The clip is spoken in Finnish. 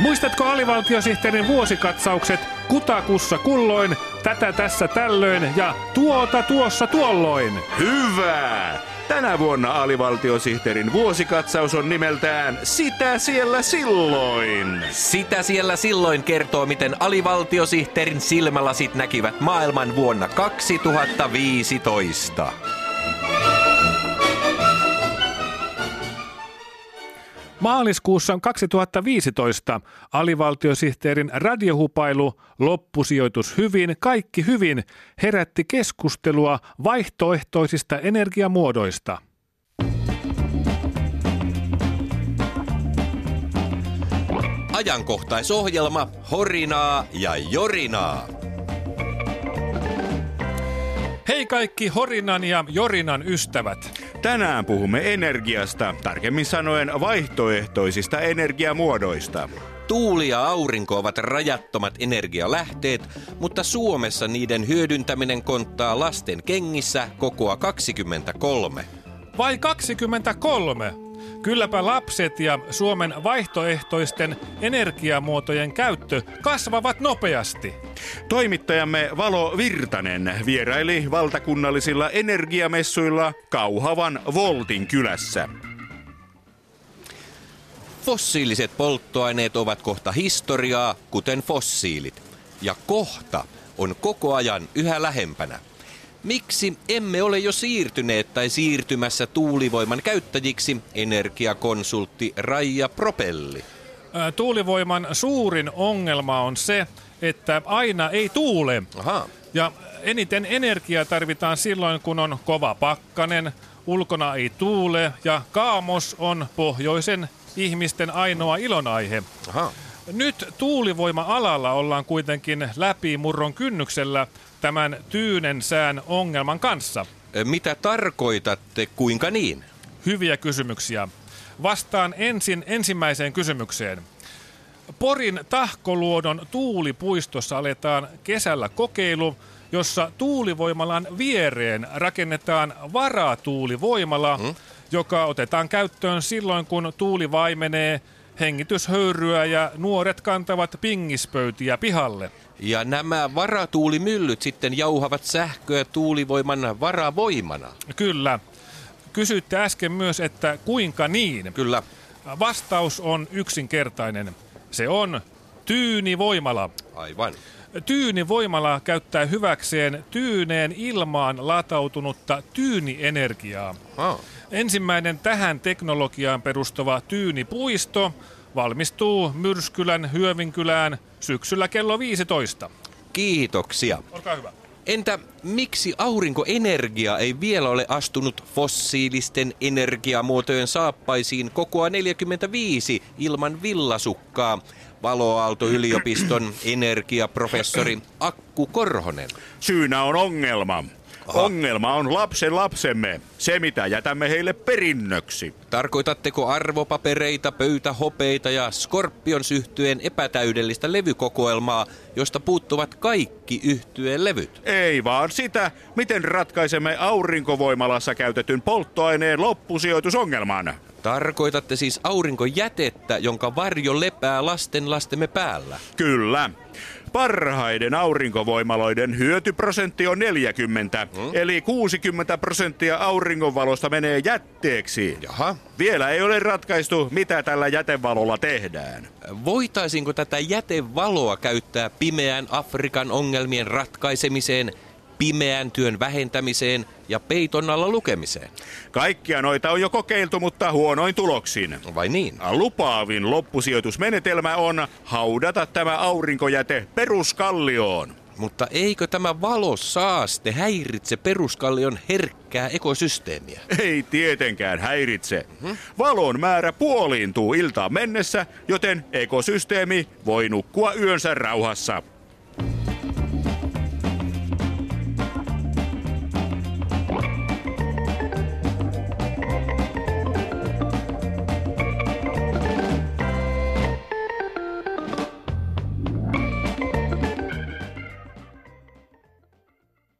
Muistatko alivaltiosihteerin vuosikatsaukset kutakussa kulloin, tätä tässä tällöin ja tuota tuossa tuolloin? Hyvä! Tänä vuonna alivaltiosihteerin vuosikatsaus on nimeltään Sitä siellä silloin. Sitä siellä silloin kertoo, miten alivaltiosihteerin silmälasit näkivät maailman vuonna 2015. Maaliskuussa 2015 alivaltiosihteerin radiohupailu Loppusijoitus hyvin, kaikki hyvin herätti keskustelua vaihtoehtoisista energiamuodoista. Ajankohtaisohjelma Horinaa ja Jorinaa. Hei kaikki Horinan ja Jorinan ystävät. Tänään puhumme energiasta, tarkemmin sanoen vaihtoehtoisista energiamuodoista. Tuuli ja aurinko ovat rajattomat energialähteet, mutta Suomessa niiden hyödyntäminen konttaa lasten kengissä kokoa 23. Vai 23? Kylläpä lapset ja Suomen vaihtoehtoisten energiamuotojen käyttö kasvavat nopeasti. Toimittajamme Valo Virtanen vieraili valtakunnallisilla energiamessuilla Kauhavan Voltin kylässä. Fossiiliset polttoaineet ovat kohta historiaa, kuten fossiilit. Ja kohta on koko ajan yhä lähempänä. Miksi emme ole jo siirtyneet tai siirtymässä tuulivoiman käyttäjiksi, energiakonsultti Raija Propelli? Tuulivoiman suurin ongelma on se, että aina ei tuule. Aha. Ja eniten energiaa tarvitaan silloin, kun on kova pakkanen, ulkona ei tuule ja kaamos on pohjoisen ihmisten ainoa ilonaihe. Aha. Nyt tuulivoima-alalla ollaan kuitenkin läpimurron kynnyksellä tämän tyynen sään ongelman kanssa. Mitä tarkoitatte, kuinka niin? Hyviä kysymyksiä. Vastaan ensin ensimmäiseen kysymykseen. Porin Tahkoluodon tuulipuistossa aletaan kesällä kokeilu, jossa tuulivoimalan viereen rakennetaan varatuulivoimala, hmm? joka otetaan käyttöön silloin, kun tuuli vaimenee, hengityshöyryä ja nuoret kantavat pingispöytiä pihalle. Ja nämä varatuulimyllyt sitten jauhavat sähköä tuulivoiman varavoimana. Kyllä. Kysyitte äsken myös, että kuinka niin? Kyllä. Vastaus on yksinkertainen. Se on tyynivoimala. Aivan. Tyynivoimala käyttää hyväkseen tyyneen ilmaan latautunutta tyynienergiaa. Ah. Ensimmäinen tähän teknologiaan perustuva tyynipuisto valmistuu Myrskylän Hyövinkylään syksyllä kello 15. Kiitoksia. Olkaa hyvä. Entä miksi aurinkoenergia ei vielä ole astunut fossiilisten energiamuotojen saappaisiin kokoa 45 ilman villasukkaa? Valoaalto-yliopiston energiaprofessori Akku Korhonen. Syynä on ongelma. Aha. Ongelma on lapsen lapsemme, se mitä jätämme heille perinnöksi. Tarkoitatteko arvopapereita, pöytähopeita ja skorpion syhtyeen epätäydellistä levykokoelmaa, josta puuttuvat kaikki yhtyeen levyt? Ei vaan sitä, miten ratkaisemme aurinkovoimalassa käytetyn polttoaineen loppusijoitusongelman. Tarkoitatte siis aurinkojätettä, jonka varjo lepää lasten lastemme päällä? Kyllä. Parhaiden aurinkovoimaloiden hyötyprosentti on 40, hmm? eli 60 prosenttia auringonvalosta menee jätteeksi. Jaha. Vielä ei ole ratkaistu, mitä tällä jätevalolla tehdään. Voitaisinko tätä jätevaloa käyttää pimeän Afrikan ongelmien ratkaisemiseen – pimeän työn vähentämiseen ja peiton alla lukemiseen. Kaikkia noita on jo kokeiltu, mutta huonoin tuloksin. Vai niin? Lupaavin loppusijoitusmenetelmä on haudata tämä aurinkojäte peruskallioon. Mutta eikö tämä valosaaste häiritse peruskallion herkkää ekosysteemiä? Ei tietenkään häiritse. Mm-hmm. Valon määrä puoliintuu iltaan mennessä, joten ekosysteemi voi nukkua yönsä rauhassa.